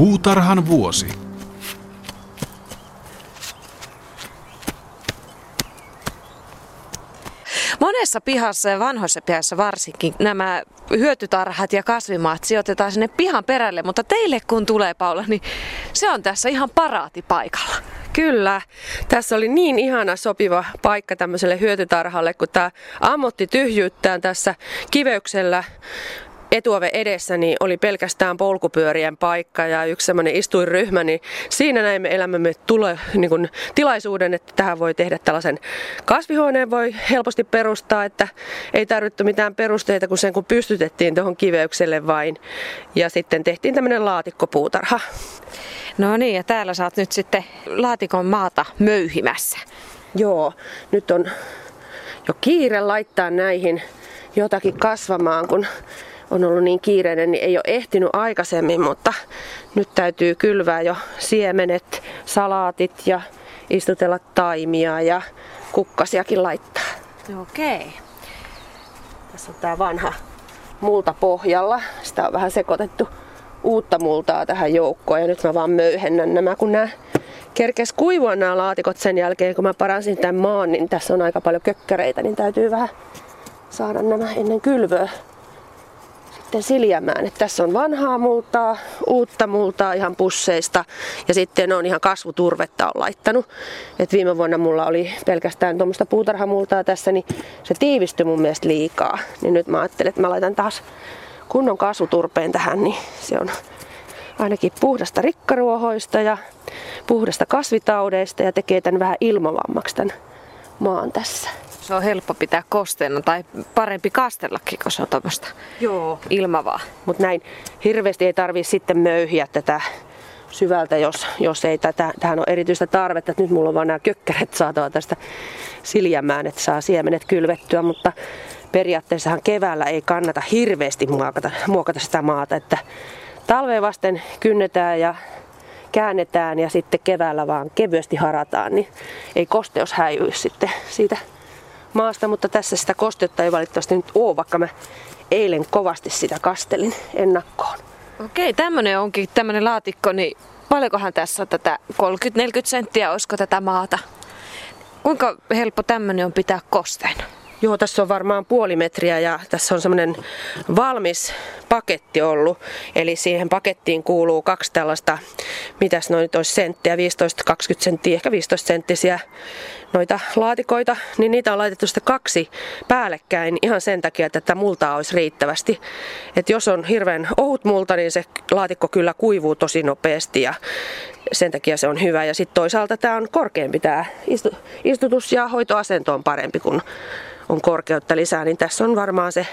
Puutarhan vuosi. Monessa pihassa ja vanhoissa pihassa varsinkin nämä hyötytarhat ja kasvimaat sijoitetaan sinne pihan perälle, mutta teille kun tulee Paula, niin se on tässä ihan paraati paikalla. Kyllä. Tässä oli niin ihana sopiva paikka tämmöiselle hyötytarhalle, kun tämä ammotti tyhjyyttään tässä kiveyksellä etuove edessä niin oli pelkästään polkupyörien paikka ja yksi semmoinen istuinryhmä, niin siinä näimme elämämme tule, niin kuin tilaisuuden, että tähän voi tehdä tällaisen kasvihuoneen voi helposti perustaa, että ei tarvittu mitään perusteita kuin sen kun pystytettiin tuohon kiveykselle vain ja sitten tehtiin tämmöinen laatikkopuutarha. No niin, ja täällä saat nyt sitten laatikon maata möyhimässä. Joo, nyt on jo kiire laittaa näihin jotakin kasvamaan, kun on ollut niin kiireinen, niin ei ole ehtinyt aikaisemmin, mutta nyt täytyy kylvää jo siemenet, salaatit ja istutella taimia ja kukkasiakin laittaa. Okei. Tässä on tää vanha multa pohjalla. Sitä on vähän sekoitettu uutta multaa tähän joukkoon ja nyt mä vaan möyhennän nämä, kun nämä kerkes kuivua nämä laatikot sen jälkeen, kun mä paransin tämän maan, niin tässä on aika paljon kökkäreitä, niin täytyy vähän saada nämä ennen kylvöä sitten siljämään. Että tässä on vanhaa multaa, uutta multaa ihan pusseista ja sitten on ihan kasvuturvetta on laittanut. Et viime vuonna mulla oli pelkästään tuommoista puutarhamultaa tässä, niin se tiivistyi mun mielestä liikaa. Niin nyt mä ajattelin, että mä laitan taas kunnon kasvuturpeen tähän, niin se on ainakin puhdasta rikkaruohoista ja puhdasta kasvitaudeista ja tekee tämän vähän ilmavammaksi tämän maan tässä. Se on helppo pitää kosteena tai parempi kastellakin, kun se on tuommoista Joo. ilmavaa. Mutta näin hirveästi ei tarvi sitten möyhiä tätä syvältä, jos, jos ei tätä, tähän ole erityistä tarvetta. Et nyt mulla on vaan nämä kökkäret saatava tästä siljämään, että saa siemenet kylvettyä, mutta periaatteessahan keväällä ei kannata hirveästi muokata, muokata sitä maata, että talveen vasten kynnetään ja käännetään ja sitten keväällä vaan kevyesti harataan, niin ei kosteus häivy sitten siitä maasta, mutta tässä sitä kosteutta ei valitettavasti nyt ole, vaikka mä eilen kovasti sitä kastelin ennakkoon. Okei, tämmönen onkin tämmönen laatikko, niin paljonkohan tässä on tätä 30-40 senttiä, olisiko tätä maata? Kuinka helppo tämmönen on pitää kosteena? Joo, tässä on varmaan puoli metriä ja tässä on semmoinen valmis paketti ollut. Eli siihen pakettiin kuuluu kaksi tällaista, mitäs noin nyt olisi senttiä, 15-20 senttiä, ehkä 15 senttisiä noita laatikoita, niin niitä on laitettu sitten kaksi päällekkäin ihan sen takia, että tätä multaa olisi riittävästi. Et jos on hirveän ohut multa, niin se laatikko kyllä kuivuu tosi nopeasti ja sen takia se on hyvä. Ja sitten toisaalta tämä on korkeampi, tämä istutus ja hoitoasento on parempi, kun on korkeutta lisää, niin tässä on varmaan se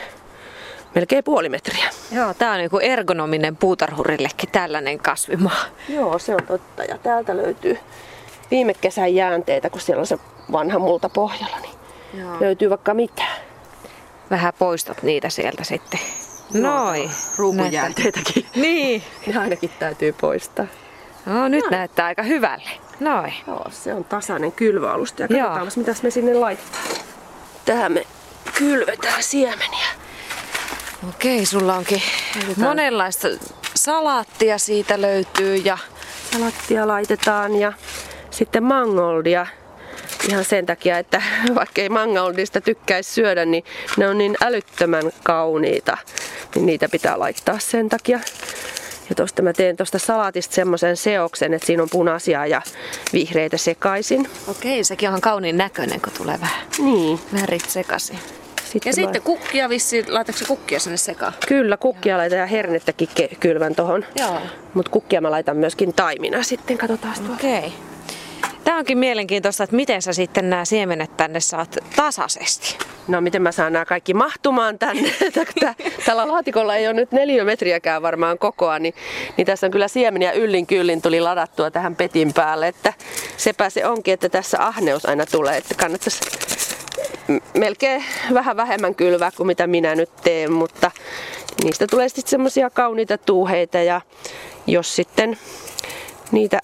melkein puoli metriä. Joo, tää on niinku ergonominen puutarhurillekin tällainen kasvimaa. Joo, se on totta. Ja täältä löytyy viime kesän jäänteitä, kun siellä on se vanha multa pohjalla, niin Joo. löytyy vaikka mitä. Vähän poistat niitä sieltä sitten. Noin. Ruukujäänteitäkin. Niin. Ne ainakin täytyy poistaa. No, nyt no. näyttää aika hyvälle. Noin. Joo, se on tasainen kylväalusta. Ja katsotaan, mitä me sinne laittaa. Tähän me kylvetään siemeniä. Okei, sulla onkin Laitetaan. monenlaista salaattia siitä löytyy ja... Salattia laitetaan ja sitten mangoldia ihan sen takia, että vaikka ei mangoldista tykkäisi syödä, niin ne on niin älyttömän kauniita, niin niitä pitää laittaa sen takia. Ja tosta mä teen tosta salaatista semmoisen seoksen, että siinä on punaisia ja vihreitä sekaisin. Okei, sekin on kauniin näköinen, kun tulee vähän niin. värit sekaisin. Sitten ja mä... sitten kukkia vissiin, laitatko kukkia sinne sekaan? Kyllä, kukkia Joo. laitan ja hernettäkin kylvän tohon. Mutta kukkia mä laitan myöskin taimina sitten, katsotaan Okei. Okay. Tämä onkin mielenkiintoista, että miten sä sitten nämä siemenet tänne saat tasaisesti. No miten mä saan nämä kaikki mahtumaan tänne. Tällä laatikolla ei ole nyt neliömetriäkään varmaan kokoa, niin, niin tässä on kyllä siemeniä yllin kyllin tuli ladattua tähän petin päälle. Että sepä se onkin, että tässä ahneus aina tulee, että kannattaisi melkein vähän vähemmän kylvää kuin mitä minä nyt teen, mutta niistä tulee sitten semmoisia kauniita tuuheita ja jos sitten niitä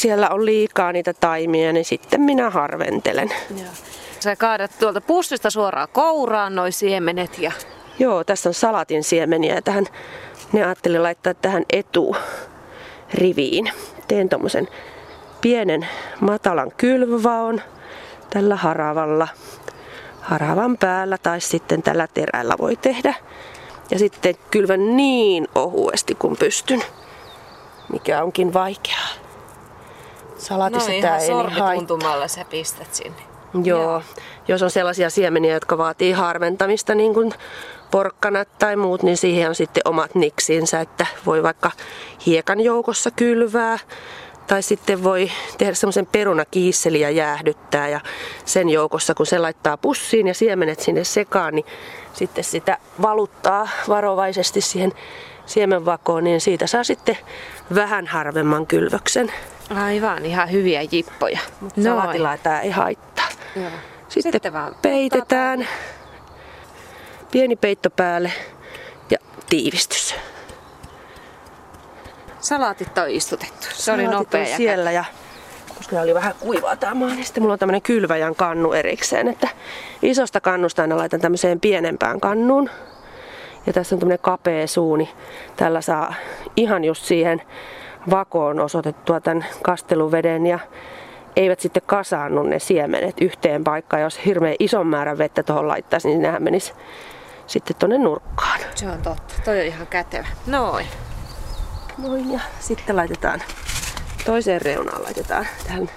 siellä on liikaa niitä taimia, niin sitten minä harventelen. Joo. Sä kaadat tuolta pussista suoraan kouraan noi siemenet ja... Joo, tässä on salatin siemeniä ja tähän Ne ajattelin laittaa tähän eturiviin. Teen tommosen pienen matalan kylvövaon tällä haravalla. Haravan päällä tai sitten tällä terällä voi tehdä. Ja sitten kylvän niin ohuesti kuin pystyn, mikä onkin vaikeaa. Salatissa no, tää ei niin sä pistät sinne. Joo. Joo. Jos on sellaisia siemeniä, jotka vaatii harventamista, niin kuin porkkanat tai muut, niin siihen on sitten omat niksinsä, että voi vaikka hiekan joukossa kylvää tai sitten voi tehdä semmoisen perunakiisseli ja jäähdyttää ja sen joukossa, kun se laittaa pussiin ja siemenet sinne sekaan, niin sitten sitä valuttaa varovaisesti siihen siemenvakoon, niin siitä saa sitten vähän harvemman kylvöksen. Aivan, ihan hyviä jippoja. Mutta salatilla tämä ei haittaa. Joo. Sitten, sitten vaan peitetään. Pieni peitto päälle ja tiivistys. Salaatit on istutettu. Se Salaatit oli nopea ja siellä ja koska oli vähän kuivaa tämä maa, niin sitten mulla on tämmöinen kylväjän kannu erikseen, että isosta kannusta aina laitan tämmöiseen pienempään kannuun. Ja tässä on tämmöinen kapea suuni. Tällä saa ihan just siihen vakoon osoitettua tämän kasteluveden ja eivät sitten kasaannu ne siemenet yhteen paikkaan. Jos hirveän ison määrän vettä tuohon laittaisi, niin nehän menisi sitten tuonne nurkkaan. Se on totta. Toi on ihan kätevä. Noin. Noin ja sitten laitetaan toiseen reunaan laitetaan tähän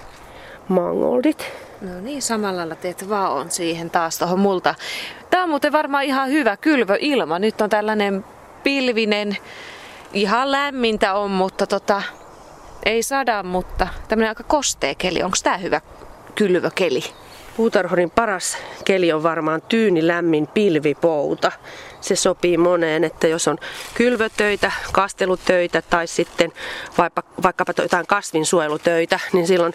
mangoldit. No niin, samalla lailla teet vaon siihen taas tuohon multa. Tää on muuten varmaan ihan hyvä kylvöilma. Nyt on tällainen pilvinen, ihan lämmintä on, mutta tota, ei sada, mutta tämmöinen aika kostea keli. Onko tää hyvä kylvökeli? Puutarhurin paras keli on varmaan tyyni lämmin pilvipouta. Se sopii moneen, että jos on kylvötöitä, kastelutöitä tai sitten vaikka, vaikkapa jotain kasvinsuojelutöitä, niin silloin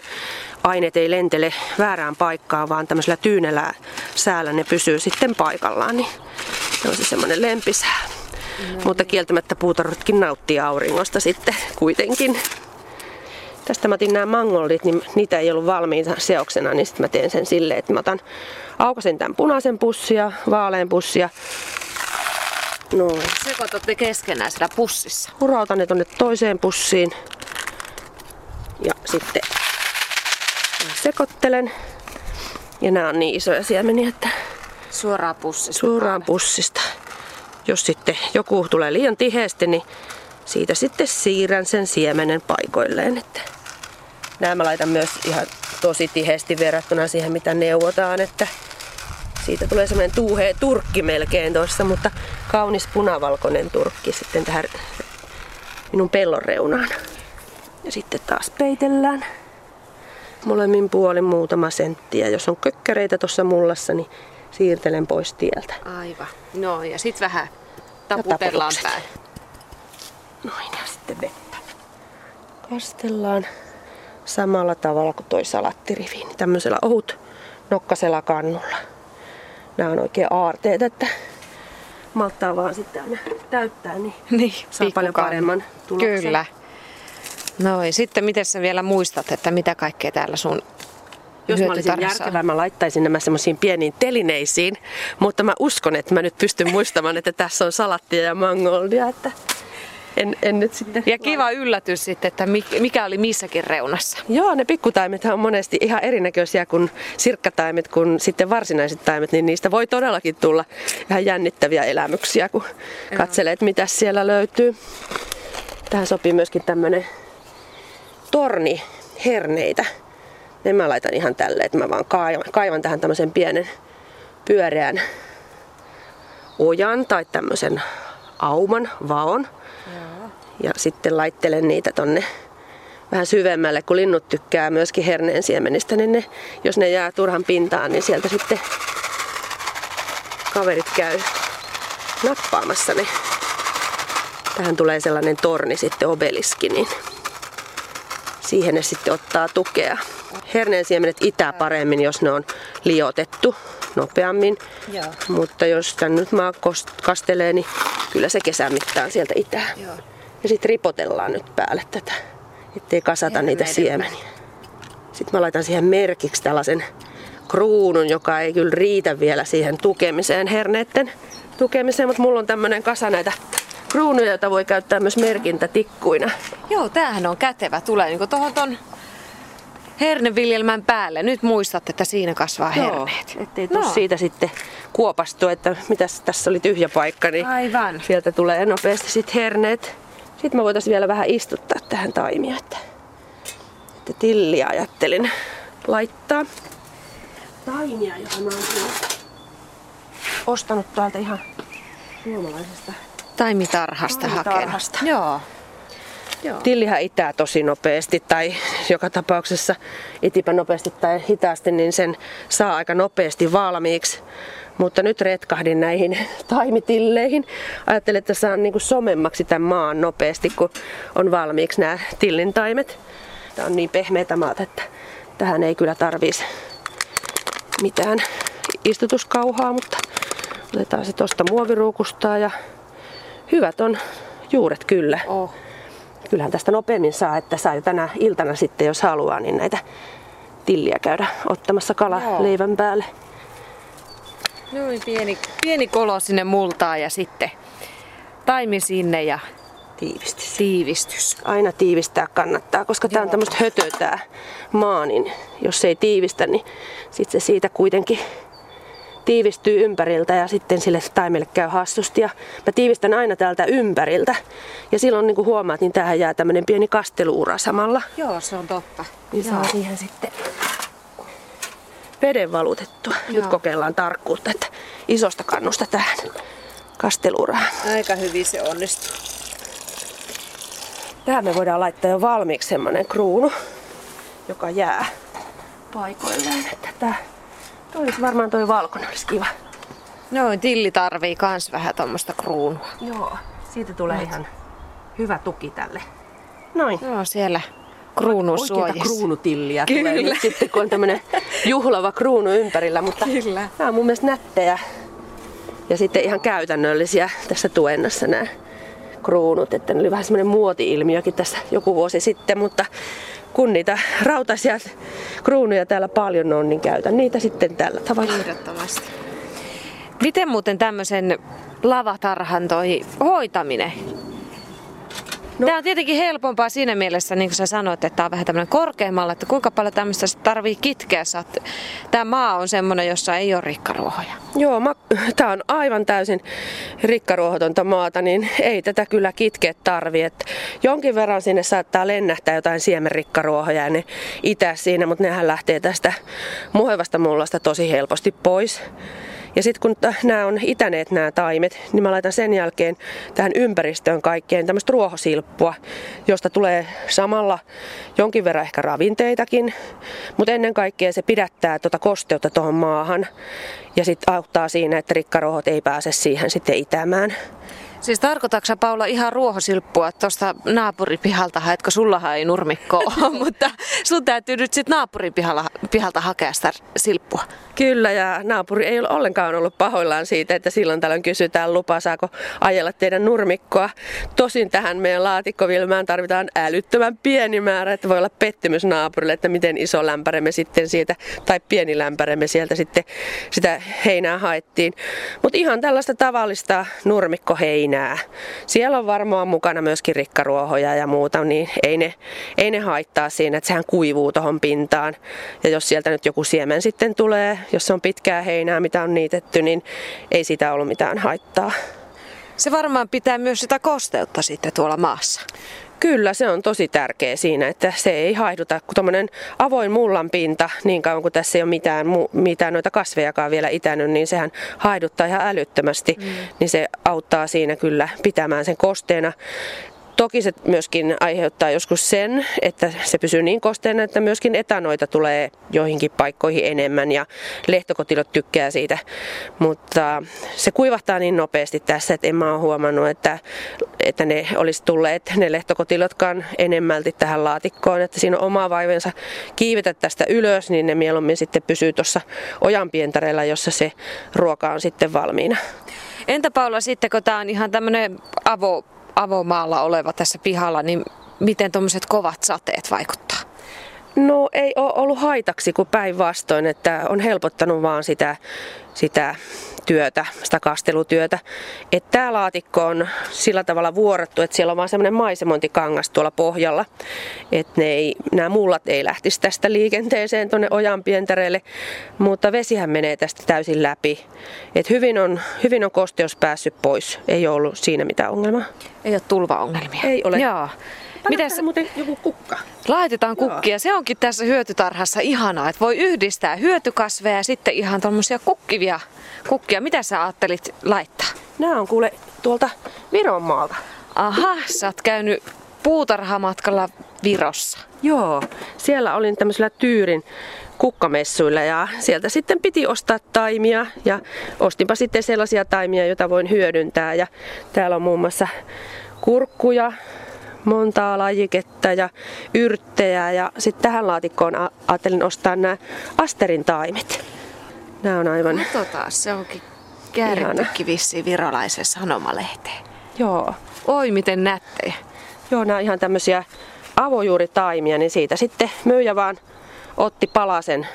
aineet ei lentele väärään paikkaan, vaan tämmöisellä tyynellä säällä ne pysyy sitten paikallaan. Niin se on se semmoinen lempisää. No, Mutta kieltämättä puutarhutkin nauttii auringosta sitten kuitenkin. Tästä mä otin nämä mangollit, niin niitä ei ollut valmiita seoksena, niin sitten mä teen sen silleen, että mä otan, aukasen tämän punaisen pussia, vaalean pussia. Noin. Sekoitatte keskenään siellä pussissa. Hurautan ne tonne toiseen pussiin. Ja sitten sekoittelen. Ja nämä on niin isoja siemeniä, että suoraan pussista. Suoraan pussista. Jos sitten joku tulee liian tiheesti, niin siitä sitten siirrän sen siemenen paikoilleen. Että nämä mä laitan myös ihan tosi tiheesti verrattuna siihen, mitä neuvotaan, että siitä tulee semmoinen tuuhea turkki melkein tuossa, mutta kaunis punavalkoinen turkki sitten tähän minun pellon reunaan. Ja sitten taas peitellään molemmin puolin muutama senttiä. Jos on kökkäreitä tuossa mullassa, niin siirtelen pois tieltä. Aivan. No ja sitten vähän taputellaan päin. Noin ja sitten vettä. Kastellaan samalla tavalla kuin toi salattirivi, niin tämmöisellä ohut nokkasella kannulla. Nämä on oikein aarteet, että malttaa vaan sitten aina täyttää, niin, niin saa paljon paremman tuloksen. Kyllä. Noin. Sitten miten sä vielä muistat, että mitä kaikkea täällä sun jos mä olisin järkevä, mä laittaisin nämä semmoisiin pieniin telineisiin, mutta mä uskon, että mä nyt pystyn muistamaan, että tässä on salattia ja mangoldia, että en, en nyt sitten... Ja kiva yllätys sitten, että mikä oli missäkin reunassa. Joo, ne pikkutaimet on monesti ihan erinäköisiä kuin sirkkataimet, kuin sitten varsinaiset taimet, niin niistä voi todellakin tulla ihan jännittäviä elämyksiä, kun katselee, että mitä siellä löytyy. Tähän sopii myöskin tämmönen torni herneitä. Ne mä laitan ihan tälle, että mä vaan kaivan, kaivan tähän tämmöisen pienen pyöreän ojan tai tämmöisen auman, vaon. Ja sitten laittelen niitä tonne vähän syvemmälle, kun linnut tykkää myöskin herneen siemenistä, niin ne, jos ne jää turhan pintaan, niin sieltä sitten kaverit käy nappaamassa ne. Tähän tulee sellainen torni sitten obeliski, niin siihen ne sitten ottaa tukea. Herneen siemenet itää paremmin, jos ne on liotettu nopeammin. Joo. Mutta jos tän nyt maa kastelee, niin kyllä se kesän mittaan sieltä itää. Joo. Ja sitten ripotellaan nyt päälle tätä, ettei kasata Herneiden niitä siemeniä. Sitten mä laitan siihen merkiksi tällaisen kruunun, joka ei kyllä riitä vielä siihen tukemiseen, herneiden tukemiseen, mutta mulla on tämmönen kasa näitä kruunuja, joita voi käyttää myös merkintätikkuina. Joo, tämähän on kätevä. Tulee niin tuohon ton herneviljelmän päälle. Nyt muistat, että siinä kasvaa herneet. Joo, ettei no. siitä sitten kuopastu, että mitäs tässä oli tyhjä paikka, niin Aivan. sieltä tulee nopeasti sitten herneet. Sitten mä voitaisiin vielä vähän istuttaa tähän taimia, että, että tilliä ajattelin laittaa. Taimia, jota mä oon ostanut täältä ihan suomalaisesta taimitarhasta, taimitarhasta. hakenut. Joo. Joo. Tillihän itää tosi nopeasti tai joka tapauksessa itipä nopeasti tai hitaasti, niin sen saa aika nopeasti valmiiksi. Mutta nyt retkahdin näihin taimitilleihin. Ajattelin, että saan niin somemmaksi tämän maan nopeasti, kun on valmiiksi nämä tillin taimet. Tämä on niin pehmeitä maata, että tähän ei kyllä tarvitsisi mitään istutuskauhaa, mutta otetaan se tuosta muoviruukusta ja hyvät on juuret kyllä. Oh kyllähän tästä nopeammin saa, että saa jo tänä iltana sitten, jos haluaa, niin näitä tilliä käydä ottamassa kala Joo. leivän päälle. Noin pieni, pieni kolo sinne multaa ja sitten taimi sinne ja tiivistys. tiivistys. Aina tiivistää kannattaa, koska tämä on tämmöistä hötötää maa, niin jos ei tiivistä, niin sitten se siitä kuitenkin tiivistyy ympäriltä ja sitten sille taimelle käy hassusti. Ja mä tiivistän aina täältä ympäriltä. Ja silloin niin kuin huomaat, niin tähän jää tämmöinen pieni kasteluura samalla. Joo, se on totta. Niin saa siihen sitten veden valutettua. Joo. Nyt kokeillaan tarkkuutta, että isosta kannusta tähän kasteluuraan. Aika hyvin se onnistuu. Tähän me voidaan laittaa jo valmiiksi semmonen kruunu, joka jää paikoilleen. Että tää olisi varmaan toi valkoinen olisi kiva. Joo, tilli tarvii kans vähän tuommoista kruunua. Joo, siitä tulee Noit. ihan hyvä tuki tälle. Noin. Joo, siellä kruunu suojassa. kruunutilliä Kyllä. tulee nyt sitten, kun on tämmönen juhlava kruunu ympärillä. Mutta Kyllä. nämä on mun mielestä nättejä ja sitten ihan käytännöllisiä tässä tuennassa nämä kruunut. Että ne oli vähän semmoinen muoti-ilmiökin tässä joku vuosi sitten, mutta kun niitä rautaisia kruunuja täällä paljon on, niin käytän niitä sitten tällä tavalla. Ehdottomasti. Miten muuten tämmöisen lavatarhan toi hoitaminen? No. Tämä on tietenkin helpompaa siinä mielessä, niin kuin sä sanoit, että tämä on vähän tämmöinen korkeammalla, että kuinka paljon tämmöistä tarvii kitkeä. Tämä maa on semmoinen, jossa ei ole rikkaruohoja. Joo, ma- tämä on aivan täysin rikkaruohotonta maata, niin ei tätä kyllä kitkeä tarvi. Et jonkin verran sinne saattaa lennähtää jotain siemenrikkaruohoja ja ne itää siinä, mutta nehän lähtee tästä muhevasta mullasta tosi helposti pois. Ja sitten kun nämä on itäneet nämä taimet, niin mä laitan sen jälkeen tähän ympäristöön kaikkeen tämmöistä ruohosilppua, josta tulee samalla jonkin verran ehkä ravinteitakin, mutta ennen kaikkea se pidättää tuota kosteutta tuohon maahan ja sitten auttaa siinä, että rikkarohot ei pääse siihen sitten itämään. Siis tarkoitatko Paula ihan ruohosilppua tuosta naapuripihalta, haetko sullahan ei nurmikko mutta sun täytyy nyt sitten naapuripihalta pihalta hakea sitä silppua. Kyllä ja naapuri ei ole ollenkaan ollut pahoillaan siitä, että silloin tällöin kysytään lupa, saako ajella teidän nurmikkoa. Tosin tähän meidän laatikkovilmään tarvitaan älyttömän pieni määrä, että voi olla pettymys naapurille, että miten iso lämpäre me sitten siitä, tai pieni lämpäre me sieltä sitten sitä heinää haettiin. Mutta ihan tällaista tavallista nurmikkoheinää. Siellä on varmaan mukana myöskin rikkaruohoja ja muuta, niin ei ne, ei ne haittaa siinä, että sehän kuivuu tuohon pintaan. Ja jos sieltä nyt joku siemen sitten tulee, jos se on pitkää heinää, mitä on niitetty, niin ei sitä ollut mitään haittaa. Se varmaan pitää myös sitä kosteutta sitten tuolla maassa. Kyllä, se on tosi tärkeä siinä, että se ei haihduta, kun tuommoinen avoin mullan pinta, niin kauan kuin tässä ei ole mitään, mitään noita kasvejakaan vielä itänyt, niin sehän haiduttaa ihan älyttömästi, mm. niin se auttaa siinä kyllä pitämään sen kosteena. Toki se myöskin aiheuttaa joskus sen, että se pysyy niin kosteena, että myöskin etanoita tulee joihinkin paikkoihin enemmän ja lehtokotilot tykkää siitä. Mutta se kuivahtaa niin nopeasti tässä, että en mä ole huomannut, että, että ne olisi tulleet ne lehtokotilotkaan enemmälti tähän laatikkoon. Että siinä on oma vaivensa kiivetä tästä ylös, niin ne mieluummin sitten pysyy tuossa ojanpientareella, jossa se ruoka on sitten valmiina. Entä Paula sitten, kun tämä on ihan tämmöinen avo avomaalla oleva tässä pihalla, niin miten tuommoiset kovat sateet vaikuttaa? No ei ole ollut haitaksi kuin päinvastoin, että on helpottanut vaan sitä, sitä työtä, sitä kastelutyötä. Että tämä laatikko on sillä tavalla vuorottu, että siellä on vaan semmoinen maisemointikangas tuolla pohjalla. Että ne ei, nämä mullat ei lähtisi tästä liikenteeseen tuonne ojan pientareelle, mutta vesihän menee tästä täysin läpi. Et hyvin, on, hyvin on kosteus päässyt pois, ei ollut siinä mitään ongelmaa. Ei ole tulvaongelmia. Ei ole. Joo. Mitäs? muuten joku kukka? Laitetaan kukkia. Se onkin tässä hyötytarhassa ihanaa, että voi yhdistää hyötykasveja ja sitten ihan tuommoisia kukkivia kukkia. Mitä sä ajattelit laittaa? Nämä on kuule tuolta Viron maalta. Aha, sä oot käynyt puutarhamatkalla Virossa. Joo, siellä olin tämmöisellä Tyyrin kukkamessuilla ja sieltä sitten piti ostaa taimia ja ostinpa sitten sellaisia taimia, joita voin hyödyntää ja täällä on muun muassa kurkkuja, montaa lajiketta ja yrttejä ja sitten tähän laatikkoon ajattelin ostaa nämä asterin taimet. Nämä on aivan... Katsotaan, se onkin käärittykin vissiin virolaisen sanomalehteen. Joo. Oi, miten nättejä. Joo, nämä on ihan tämmöisiä avojuuritaimia, niin siitä sitten myyjä vaan otti palasen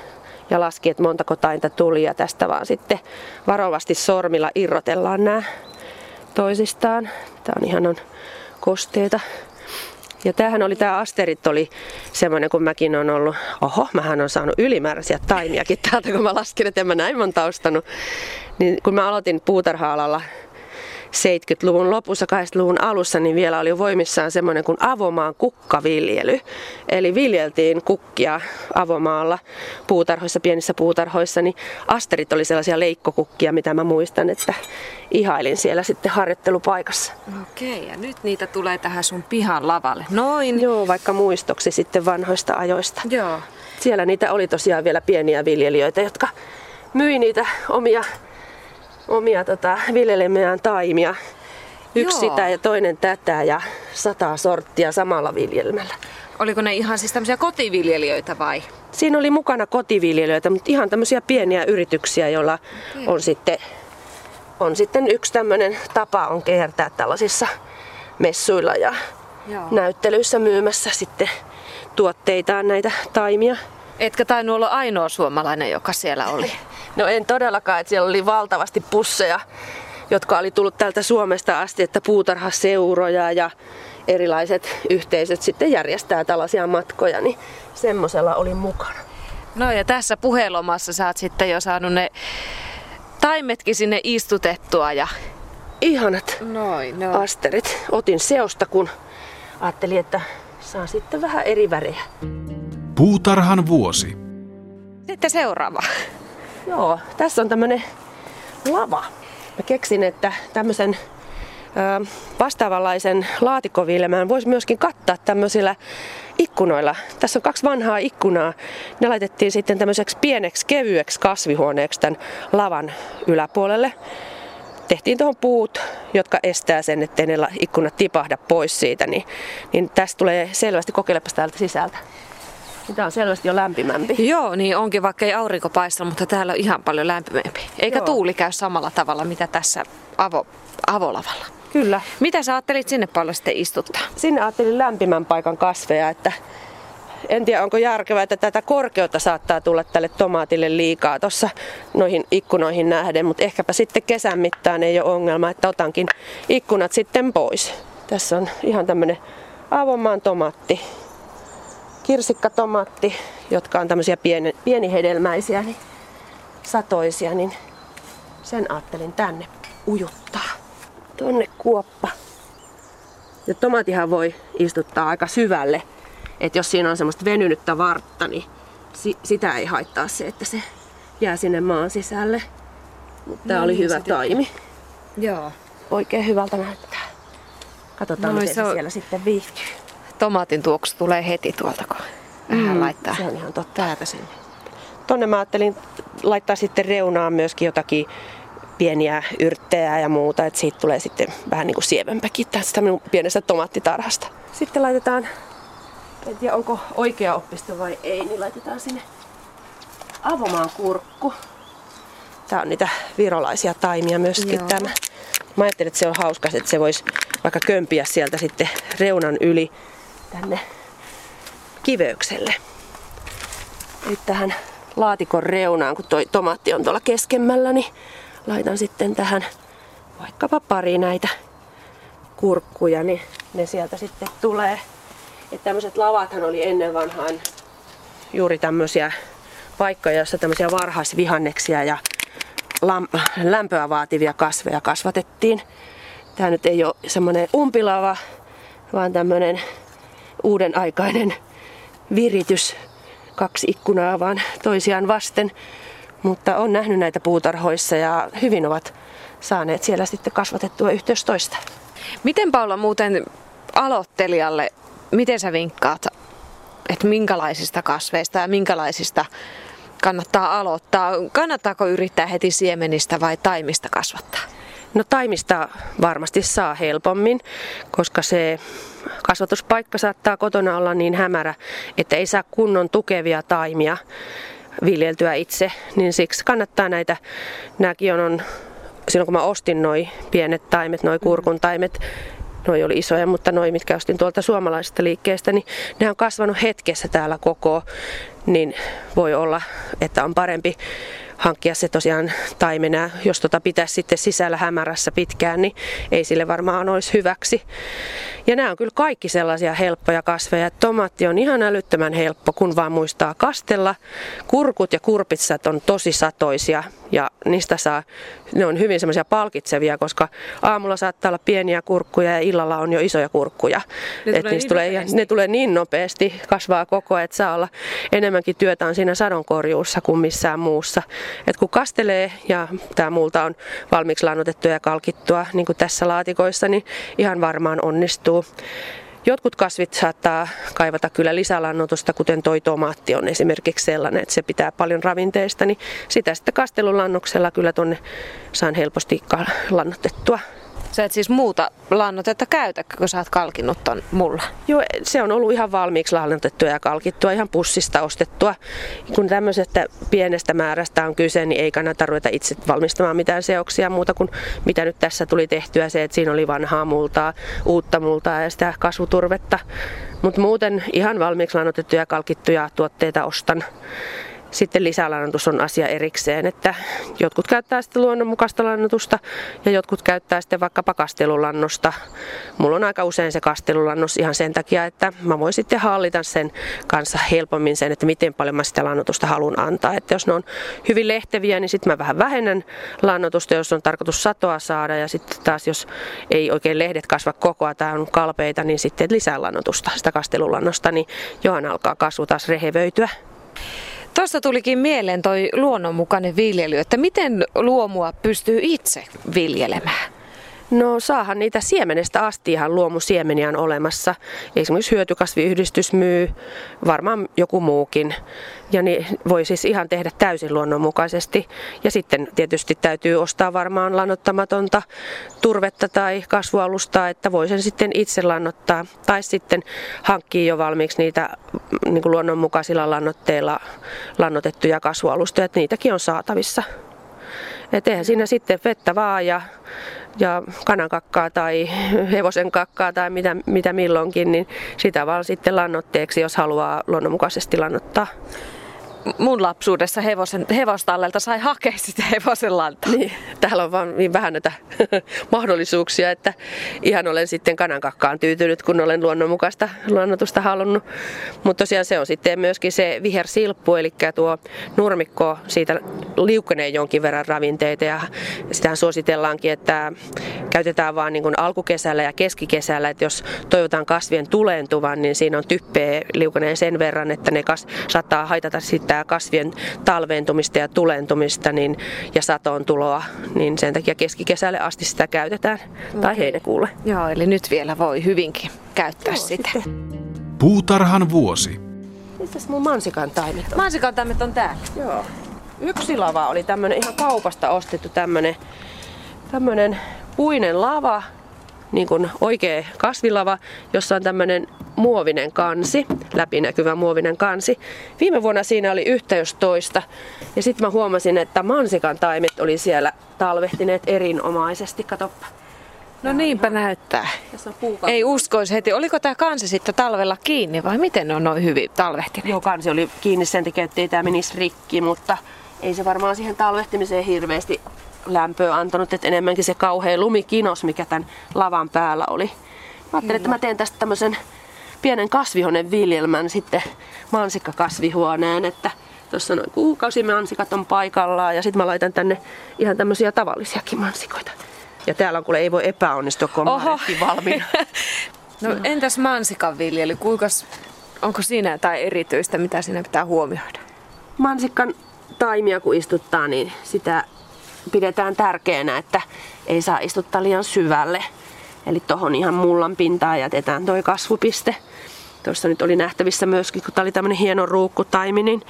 ja laski, että montako tainta tuli ja tästä vaan sitten varovasti sormilla irrotellaan nämä toisistaan. Tämä on ihan on kosteita. Ja tämähän oli, tämä asterit oli semmoinen, kun mäkin on ollut, oho, mähän on saanut ylimääräisiä taimiakin täältä, kun mä laskin, että en mä näin monta ostanut. Niin kun mä aloitin puutarha-alalla 70-luvun lopussa, 80-luvun alussa, niin vielä oli voimissaan semmoinen kuin avomaan kukkaviljely. Eli viljeltiin kukkia avomaalla puutarhoissa, pienissä puutarhoissa, niin asterit oli sellaisia leikkokukkia, mitä mä muistan, että ihailin siellä sitten harjoittelupaikassa. Okei, ja nyt niitä tulee tähän sun pihan lavalle. Noin. Joo, vaikka muistoksi sitten vanhoista ajoista. Joo. Siellä niitä oli tosiaan vielä pieniä viljelijöitä, jotka myi niitä omia omia tota, viljelemiään taimia. Yksi Joo. sitä ja toinen tätä ja sata sorttia samalla viljelmällä. Oliko ne ihan siis tämmöisiä kotiviljelijöitä vai? Siinä oli mukana kotiviljelijöitä, mutta ihan tämmöisiä pieniä yrityksiä, joilla okay. on sitten, on sitten yksi tämmöinen tapa on kiertää tällaisissa messuilla ja Joo. näyttelyissä myymässä sitten tuotteitaan näitä taimia. Etkä tainnut olla ainoa suomalainen, joka siellä oli. No en todellakaan, että siellä oli valtavasti pusseja, jotka oli tullut täältä Suomesta asti, että puutarhaseuroja ja erilaiset yhteisöt sitten järjestää tällaisia matkoja, niin semmoisella oli mukana. No ja tässä puhelomassa sä oot sitten jo saanut ne taimetkin sinne istutettua ja... Ihanat Noin, no. asterit. Otin seosta, kun ajattelin, että saa sitten vähän eri värejä. Puutarhan vuosi. Sitten seuraava. Joo, tässä on tämmönen lava. Mä keksin, että tämmöisen ö, vastaavanlaisen laatikoviljelmään voisi myöskin kattaa tämmöisillä ikkunoilla. Tässä on kaksi vanhaa ikkunaa. Ne laitettiin sitten tämmöiseksi pieneksi kevyeksi kasvihuoneeksi tämän lavan yläpuolelle. Tehtiin tuohon puut, jotka estää sen, ettei ne ikkunat tipahda pois siitä. Niin, niin tästä tulee selvästi, kokeilepas täältä sisältä. Tämä on selvästi jo lämpimämpi. Joo, niin onkin, vaikka ei aurinko paista, mutta täällä on ihan paljon lämpimämpi. Eikä Joo. tuuli käy samalla tavalla, mitä tässä avo, avolavalla. Kyllä. Mitä sä ajattelit sinne paljon sitten istuttaa? Sinne ajattelin lämpimän paikan kasveja, että en tiedä onko järkevää, että tätä korkeutta saattaa tulla tälle tomaatille liikaa tuossa noihin ikkunoihin nähden, mutta ehkäpä sitten kesän mittaan ei ole ongelma, että otankin ikkunat sitten pois. Tässä on ihan tämmönen avomaan tomaatti kirsikkatomaatti, jotka on tämmöisiä pieni, pienihedelmäisiä, niin satoisia, niin sen ajattelin tänne ujuttaa. Tonne kuoppa. Ja tomaatihan voi istuttaa aika syvälle. Että jos siinä on semmoista venynyttä vartta, niin si- sitä ei haittaa se, että se jää sinne maan sisälle. Mutta tää no, oli niin, hyvä taimi. Joo. Oikein hyvältä näyttää. Katsotaan, no, miten se, on... siellä sitten viihtyy tomaatin tuoksu tulee heti tuolta, kun vähän mm, laittaa. Se on ihan totta. Täältä sinne. Tonne mä ajattelin laittaa sitten reunaan myöskin jotakin pieniä yrttejä ja muuta, että siitä tulee sitten vähän niin kuin sievempäkin tästä minun pienestä tomaattitarhasta. Sitten laitetaan, en tiedä onko oikea oppisto vai ei, niin laitetaan sinne avomaan kurkku. Tää on niitä virolaisia taimia myöskin Joo. tämä. Mä ajattelin, että se on hauska, että se voisi vaikka kömpiä sieltä sitten reunan yli tänne kiveykselle. Eli tähän laatikon reunaan, kun toi tomaatti on tuolla keskemmällä, niin laitan sitten tähän vaikkapa pari näitä kurkkuja, niin ne sieltä sitten tulee. Että tämmöiset lavathan oli ennen vanhaan juuri tämmöisiä paikkoja, joissa tämmöisiä varhaisvihanneksia ja lämpöä vaativia kasveja kasvatettiin. Tämä nyt ei ole semmoinen umpilava, vaan tämmöinen uuden aikainen viritys. Kaksi ikkunaa vaan toisiaan vasten. Mutta on nähnyt näitä puutarhoissa ja hyvin ovat saaneet siellä sitten kasvatettua yhteys toista. Miten Paula muuten aloittelijalle, miten sä vinkkaat, että minkälaisista kasveista ja minkälaisista kannattaa aloittaa? Kannattaako yrittää heti siemenistä vai taimista kasvattaa? No taimista varmasti saa helpommin, koska se kasvatuspaikka saattaa kotona olla niin hämärä, että ei saa kunnon tukevia taimia viljeltyä itse, niin siksi kannattaa näitä, nämäkin on, silloin kun mä ostin noi pienet taimet, noi kurkun taimet, noi oli isoja, mutta noi, mitkä ostin tuolta suomalaisesta liikkeestä, niin ne on kasvanut hetkessä täällä koko, niin voi olla, että on parempi hankkia se tosiaan taimena. Jos tota pitäisi sitten sisällä hämärässä pitkään, niin ei sille varmaan olisi hyväksi. Ja nämä on kyllä kaikki sellaisia helppoja kasveja. Tomaatti on ihan älyttömän helppo, kun vaan muistaa kastella. Kurkut ja kurpitsat on tosi satoisia ja niistä saa, ne on hyvin semmoisia palkitsevia, koska aamulla saattaa olla pieniä kurkkuja ja illalla on jo isoja kurkkuja. Ne, tulee, niin tulee, ne tulee niin nopeasti, kasvaa koko, että saa olla enemmänkin työtä on siinä sadonkorjuussa kuin missään muussa. Et kun kastelee ja tämä multa on valmiiksi lannotettua ja kalkittua, niin kuin tässä laatikoissa, niin ihan varmaan onnistuu. Jotkut kasvit saattaa kaivata kyllä lisälannotusta, kuten toi tomaatti on esimerkiksi sellainen, että se pitää paljon ravinteista, niin sitä sitten kastelulannoksella kyllä tuonne saan helposti lannotettua. Sä et siis muuta lannotetta käytä, kun sä oot kalkinut ton mulla? Joo, se on ollut ihan valmiiksi lannotettua ja kalkittua, ihan pussista ostettua. Kun tämmöisestä pienestä määrästä on kyse, niin ei kannata ruveta itse valmistamaan mitään seoksia muuta kuin mitä nyt tässä tuli tehtyä se, että siinä oli vanhaa multaa, uutta multaa ja sitä kasvuturvetta. Mutta muuten ihan valmiiksi lannotettuja ja kalkittuja tuotteita ostan. Sitten lisälannotus on asia erikseen, että jotkut käyttää sitten luonnonmukaista lannotusta ja jotkut käyttää sitten vaikka kastelulannosta. Mulla on aika usein se kastelulannos ihan sen takia, että mä voin sitten hallita sen kanssa helpommin sen, että miten paljon mä sitä lannotusta haluan antaa. Että jos ne on hyvin lehteviä, niin sitten mä vähän vähennän lannotusta, jos on tarkoitus satoa saada. Ja sitten taas jos ei oikein lehdet kasva kokoa tai on kalpeita, niin sitten lisää lannotusta, sitä kastelulannosta, niin johan alkaa kasvu taas rehevöityä. Tuosta tulikin mieleen toi luonnonmukainen viljely, että miten luomua pystyy itse viljelemään? No saahan niitä siemenestä asti ihan luomusiemeniä on olemassa. Esimerkiksi hyötykasviyhdistys myy, varmaan joku muukin. Ja niin voi siis ihan tehdä täysin luonnonmukaisesti. Ja sitten tietysti täytyy ostaa varmaan lannottamatonta turvetta tai kasvualustaa, että voi sen sitten itse lannottaa. Tai sitten hankkii jo valmiiksi niitä niin kuin luonnonmukaisilla lannoitteilla lannotettuja kasvualustoja, että niitäkin on saatavissa. Et eihän siinä sitten vettä vaan ja, ja kanankakkaa tai hevosen kakkaa tai mitä, mitä milloinkin, niin sitä vaan sitten lannotteeksi, jos haluaa luonnonmukaisesti lannottaa mun lapsuudessa hevosen, hevostallelta sai hakea sitä hevosen lantaa. Niin, täällä on vaan niin vähän näitä mahdollisuuksia, että ihan olen sitten kanankakkaan tyytynyt, kun olen luonnonmukaista luonnotusta halunnut. Mutta tosiaan se on sitten myöskin se vihersilppu, eli tuo nurmikko, siitä liukenee jonkin verran ravinteita ja sitä suositellaankin, että käytetään vaan niin kuin alkukesällä ja keskikesällä, että jos toivotaan kasvien tuleentuvan, niin siinä on typpeä liukenee sen verran, että ne kas, saattaa haitata sitten estää kasvien talventumista ja tulentumista niin, ja satoon tuloa, niin sen takia keskikesälle asti sitä käytetään okay. tai heinäkuulle. Joo, eli nyt vielä voi hyvinkin käyttää Joo, sitä. Sitten. Puutarhan vuosi. Missä mun mansikan taimet on? Mansikan taimet on täällä. Joo. Yksi lava oli tämmönen ihan kaupasta ostettu tämmönen, tämmönen puinen lava, niin kuin oikea kasvilava, jossa on tämmöinen muovinen kansi, läpinäkyvä muovinen kansi. Viime vuonna siinä oli yhteys toista ja sitten mä huomasin, että mansikan taimet oli siellä talvehtineet erinomaisesti. Katoppa. No niinpä näyttää. Ei uskoisi heti. Oliko tämä kansi sitten talvella kiinni vai miten ne on noin hyvin talvehtineet? Joo, kansi oli kiinni sen takia, ettei tämä menisi rikki, mutta ei se varmaan siihen talvehtimiseen hirveästi lämpöä antanut, että enemmänkin se kauhea lumikinos, mikä tämän lavan päällä oli. Mä ajattelin, että mä teen tästä tämmöisen pienen kasvihuoneen viljelmän sitten mansikkakasvihuoneen, että tuossa noin kuukausimansikat on paikallaan ja sitten mä laitan tänne ihan tämmöisiä tavallisiakin mansikoita. Ja täällä on kuule ei voi epäonnistua, kun on valmiina. no, no entäs mansikan viljely, kuinka, onko siinä jotain erityistä, mitä siinä pitää huomioida? Mansikkan taimia kun istuttaa, niin sitä pidetään tärkeänä, että ei saa istuttaa liian syvälle. Eli tuohon ihan mullan pintaan jätetään toi kasvupiste. Tuossa nyt oli nähtävissä myöskin, kun tämä oli tämmöinen hieno ruukkutaimi, niin,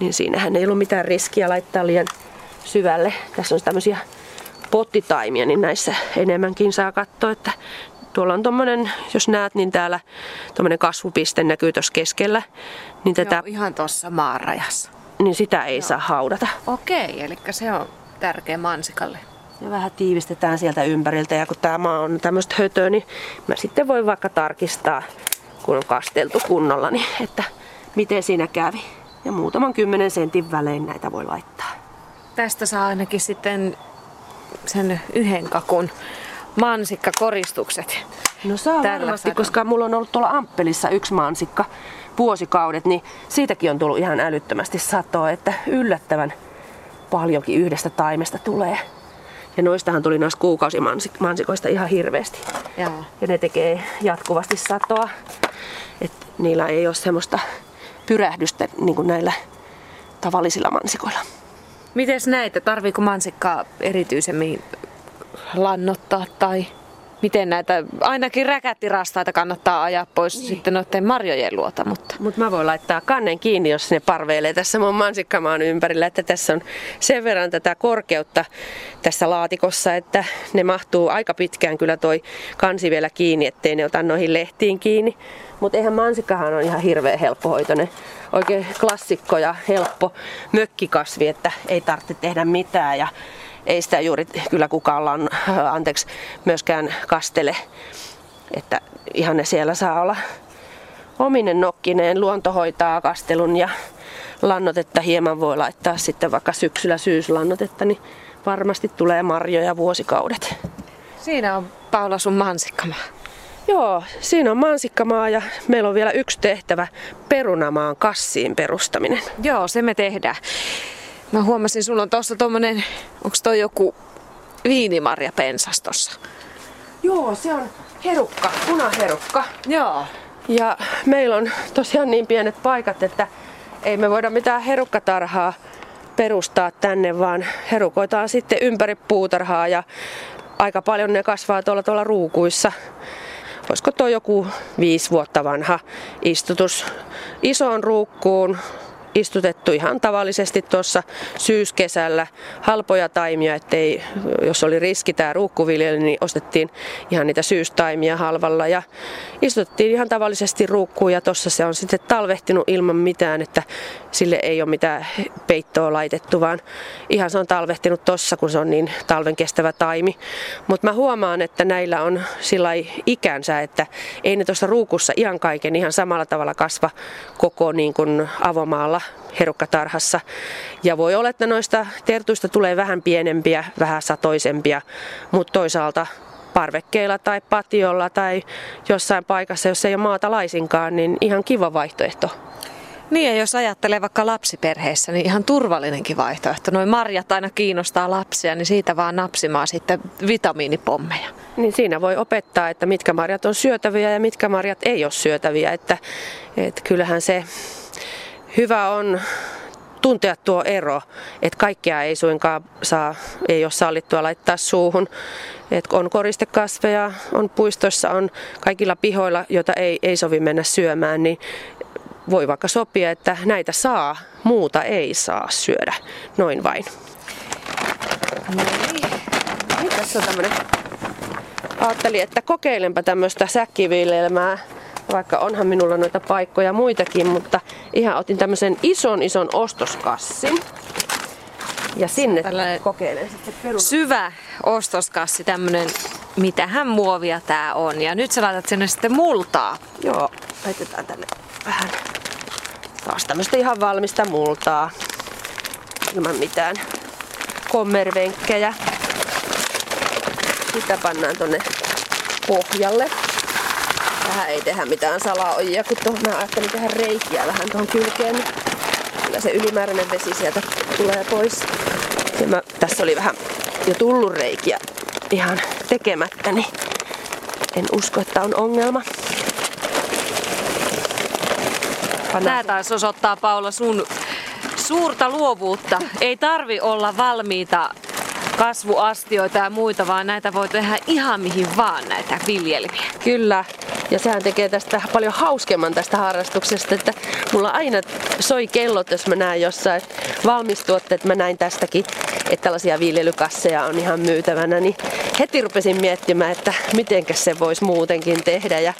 niin siinähän ei ollut mitään riskiä laittaa liian syvälle. Tässä on tämmöisiä pottitaimia, niin näissä enemmänkin saa katsoa, että tuolla on tuommoinen, jos näet, niin täällä tuommoinen kasvupiste näkyy tuossa keskellä. Niin tätä, Joo, ihan tuossa maarajassa. Niin sitä ei Joo. saa haudata. Okei, eli se on tärkeä mansikalle. Ja vähän tiivistetään sieltä ympäriltä ja kun tämä maa on tämmöistä hötöä, niin mä sitten voin vaikka tarkistaa, kun on kasteltu kunnolla, niin että miten siinä kävi. Ja muutaman kymmenen sentin välein näitä voi laittaa. Tästä saa ainakin sitten sen yhden kakun mansikkakoristukset. No saa Tällä varmasti, koska mulla on ollut tuolla Amppelissa yksi mansikka vuosikaudet, niin siitäkin on tullut ihan älyttömästi satoa, että yllättävän paljonkin yhdestä taimesta tulee. Ja noistahan tuli noista kuukausimansikoista ihan hirveästi. Joo. Ja ne tekee jatkuvasti satoa. Et niillä ei ole semmoista pyrähdystä niin kuin näillä tavallisilla mansikoilla. Miten näitä? Tarviiko mansikkaa erityisemmin lannottaa tai miten näitä, ainakin räkättirastaita kannattaa ajaa pois niin. sitten noiden marjojen luota. Mutta Mut mä voin laittaa kannen kiinni, jos ne parveilee tässä mun mansikkamaan ympärillä, että tässä on sen verran tätä korkeutta tässä laatikossa, että ne mahtuu aika pitkään kyllä toi kansi vielä kiinni, ettei ne ota noihin lehtiin kiinni. Mutta eihän mansikkahan on ihan hirveän helppohoitoinen. Oikein klassikko ja helppo mökkikasvi, että ei tarvitse tehdä mitään. Ja ei sitä juuri kyllä kukaan lan, anteeksi, myöskään kastele. Että ihan ne siellä saa olla ominen nokkineen. Luonto hoitaa kastelun ja lannotetta hieman voi laittaa sitten vaikka syksyllä syyslannotetta, niin varmasti tulee marjoja vuosikaudet. Siinä on Paula sun mansikkamaa. Joo, siinä on mansikkamaa ja meillä on vielä yksi tehtävä, perunamaan kassiin perustaminen. Joo, se me tehdään. Mä huomasin, sulla on tuossa tommonen, onko toi joku viinimarja pensas tossa? Joo, se on herukka, punaherukka. Joo. Ja meillä on tosiaan niin pienet paikat, että ei me voida mitään herukkatarhaa perustaa tänne, vaan herukoitaan sitten ympäri puutarhaa ja aika paljon ne kasvaa tuolla tuolla ruukuissa. Olisiko tuo joku viisi vuotta vanha istutus isoon ruukkuun istutettu ihan tavallisesti tuossa syyskesällä halpoja taimia, ettei, jos oli riski tämä ruukkuviljely, niin ostettiin ihan niitä syystaimia halvalla ja istutettiin ihan tavallisesti ruukkuun ja tuossa se on sitten talvehtinut ilman mitään, että sille ei ole mitään peittoa laitettu, vaan ihan se on talvehtinut tuossa, kun se on niin talven kestävä taimi. Mutta mä huomaan, että näillä on sillä ikänsä, että ei ne tuossa ruukussa ihan kaiken ihan samalla tavalla kasva koko niin kuin avomaalla herukkatarhassa. Ja voi olla, että noista tertuista tulee vähän pienempiä, vähän satoisempia, mutta toisaalta parvekkeilla tai patiolla tai jossain paikassa, jos ei ole maata laisinkaan, niin ihan kiva vaihtoehto. Niin ja jos ajattelee vaikka lapsiperheessä, niin ihan turvallinenkin vaihtoehto. Noin marjat aina kiinnostaa lapsia, niin siitä vaan napsimaan sitten vitamiinipommeja. Niin siinä voi opettaa, että mitkä marjat on syötäviä ja mitkä marjat ei ole syötäviä. Että, että kyllähän se hyvä on tuntea tuo ero, että kaikkea ei suinkaan saa, ei ole sallittua laittaa suuhun. Et on koristekasveja, on puistoissa, on kaikilla pihoilla, joita ei, ei sovi mennä syömään, niin voi vaikka sopia, että näitä saa, muuta ei saa syödä. Noin vain. No niin. niin tässä on tämmönen. Ajattelin, että kokeilenpa tämmöistä säkkiviljelmää vaikka onhan minulla noita paikkoja muitakin, mutta ihan otin tämmöisen ison ison ostoskassin. Ja sinne Tällainen kokeilen sitten perun. Syvä ostoskassi, tämmönen, mitähän muovia tää on. Ja nyt sä laitat sinne sitten multaa. Joo, laitetaan tänne vähän taas tämmöistä ihan valmista multaa. Ilman mitään kommervenkkejä. Sitä pannaan tonne pohjalle. Tähän ei tehdä mitään salaojia, kun tuohon mä ajattelin tehdä reikiä vähän tuohon kylkeen. Kyllä se ylimääräinen vesi sieltä tulee pois. Ja mä, tässä oli vähän jo tullut reikiä ihan tekemättä, niin en usko, että on ongelma. Tämä taas osoittaa Paula sun suurta luovuutta. Ei tarvi olla valmiita kasvuastioita ja muita, vaan näitä voi tehdä ihan mihin vaan näitä viljelmiä. Kyllä. Ja sehän tekee tästä paljon hauskemman tästä harrastuksesta, että mulla aina soi kellot, jos mä näen jossain valmistuotteet, mä näin tästäkin, että tällaisia viljelykasseja on ihan myytävänä, niin heti rupesin miettimään, että mitenkä se voisi muutenkin tehdä. Ja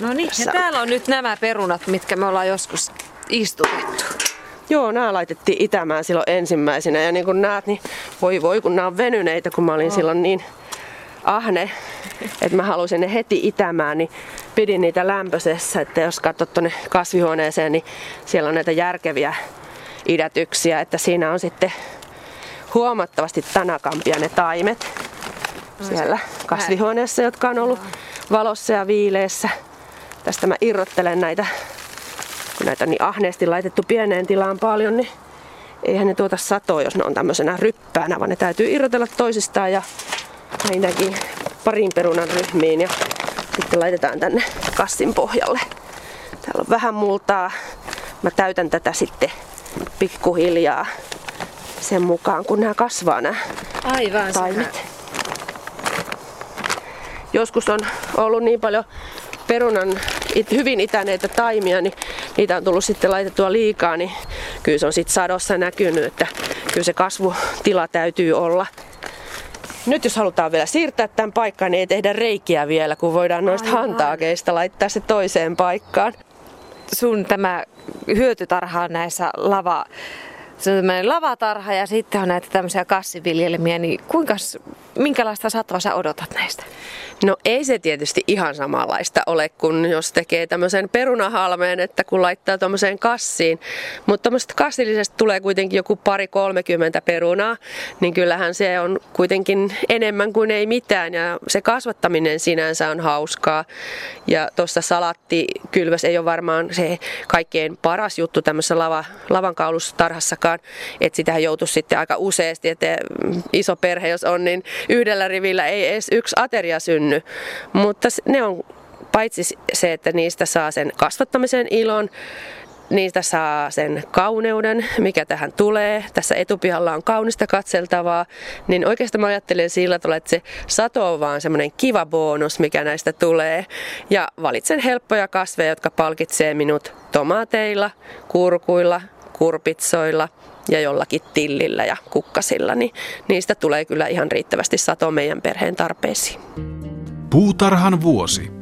No niin, ja täällä on nyt nämä perunat, mitkä me ollaan joskus istutettu. Joo, nämä laitettiin itämään silloin ensimmäisenä ja niin kuin näet, niin voi voi kun nämä on venyneitä, kun mä olin oh. silloin niin ahne, että mä halusin ne heti itämään, niin pidin niitä lämpöisessä, että jos katsot tuonne kasvihuoneeseen, niin siellä on näitä järkeviä idätyksiä, että siinä on sitten huomattavasti tanakampia ne taimet no siellä kasvihuoneessa, jotka on ollut valossa ja viileessä. Tästä mä irrottelen näitä, kun näitä on niin ahneesti laitettu pieneen tilaan paljon, niin eihän ne tuota satoa, jos ne on tämmöisenä ryppäänä, vaan ne täytyy irrotella toisistaan ja ainakin parin perunan ryhmiin ja sitten laitetaan tänne kassin pohjalle. Täällä on vähän multaa. Mä täytän tätä sitten pikkuhiljaa sen mukaan, kun nämä kasvaa nämä Aivan, taimet. Joskus on ollut niin paljon perunan hyvin itäneitä taimia, niin niitä on tullut sitten laitettua liikaa, niin kyllä se on sitten sadossa näkynyt, että kyllä se kasvutila täytyy olla. Nyt jos halutaan vielä siirtää tämän paikkaan, niin ei tehdä reikiä vielä, kun voidaan noista Aivan. hantaakeista laittaa se toiseen paikkaan. Sun tämä hyötytarha on näissä lava se on tämmöinen lavatarha ja sitten on näitä tämmöisiä kassiviljelmiä, niin kuinka, minkälaista satoa sä odotat näistä? No ei se tietysti ihan samanlaista ole kuin jos tekee tämmöisen perunahalmeen, että kun laittaa tuommoiseen kassiin. Mutta tuommoisesta kassillisesta tulee kuitenkin joku pari kolmekymmentä perunaa, niin kyllähän se on kuitenkin enemmän kuin ei mitään ja se kasvattaminen sinänsä on hauskaa. Ja tuossa salattikylväs ei ole varmaan se kaikkein paras juttu tämmöisessä lava, lavankaulustarhassakaan, että sitä joutuu sitten aika useasti, että iso perhe jos on, niin yhdellä rivillä ei edes yksi ateria synny synny. Mutta ne on paitsi se, että niistä saa sen kasvattamisen ilon, niistä saa sen kauneuden, mikä tähän tulee. Tässä etupihalla on kaunista katseltavaa, niin oikeastaan mä ajattelen sillä tavalla, että se sato on vaan semmoinen kiva bonus, mikä näistä tulee. Ja valitsen helppoja kasveja, jotka palkitsee minut tomaateilla, kurkuilla, kurpitsoilla ja jollakin tillillä ja kukkasilla, niin niistä tulee kyllä ihan riittävästi sato meidän perheen tarpeisiin. Puutarhan vuosi.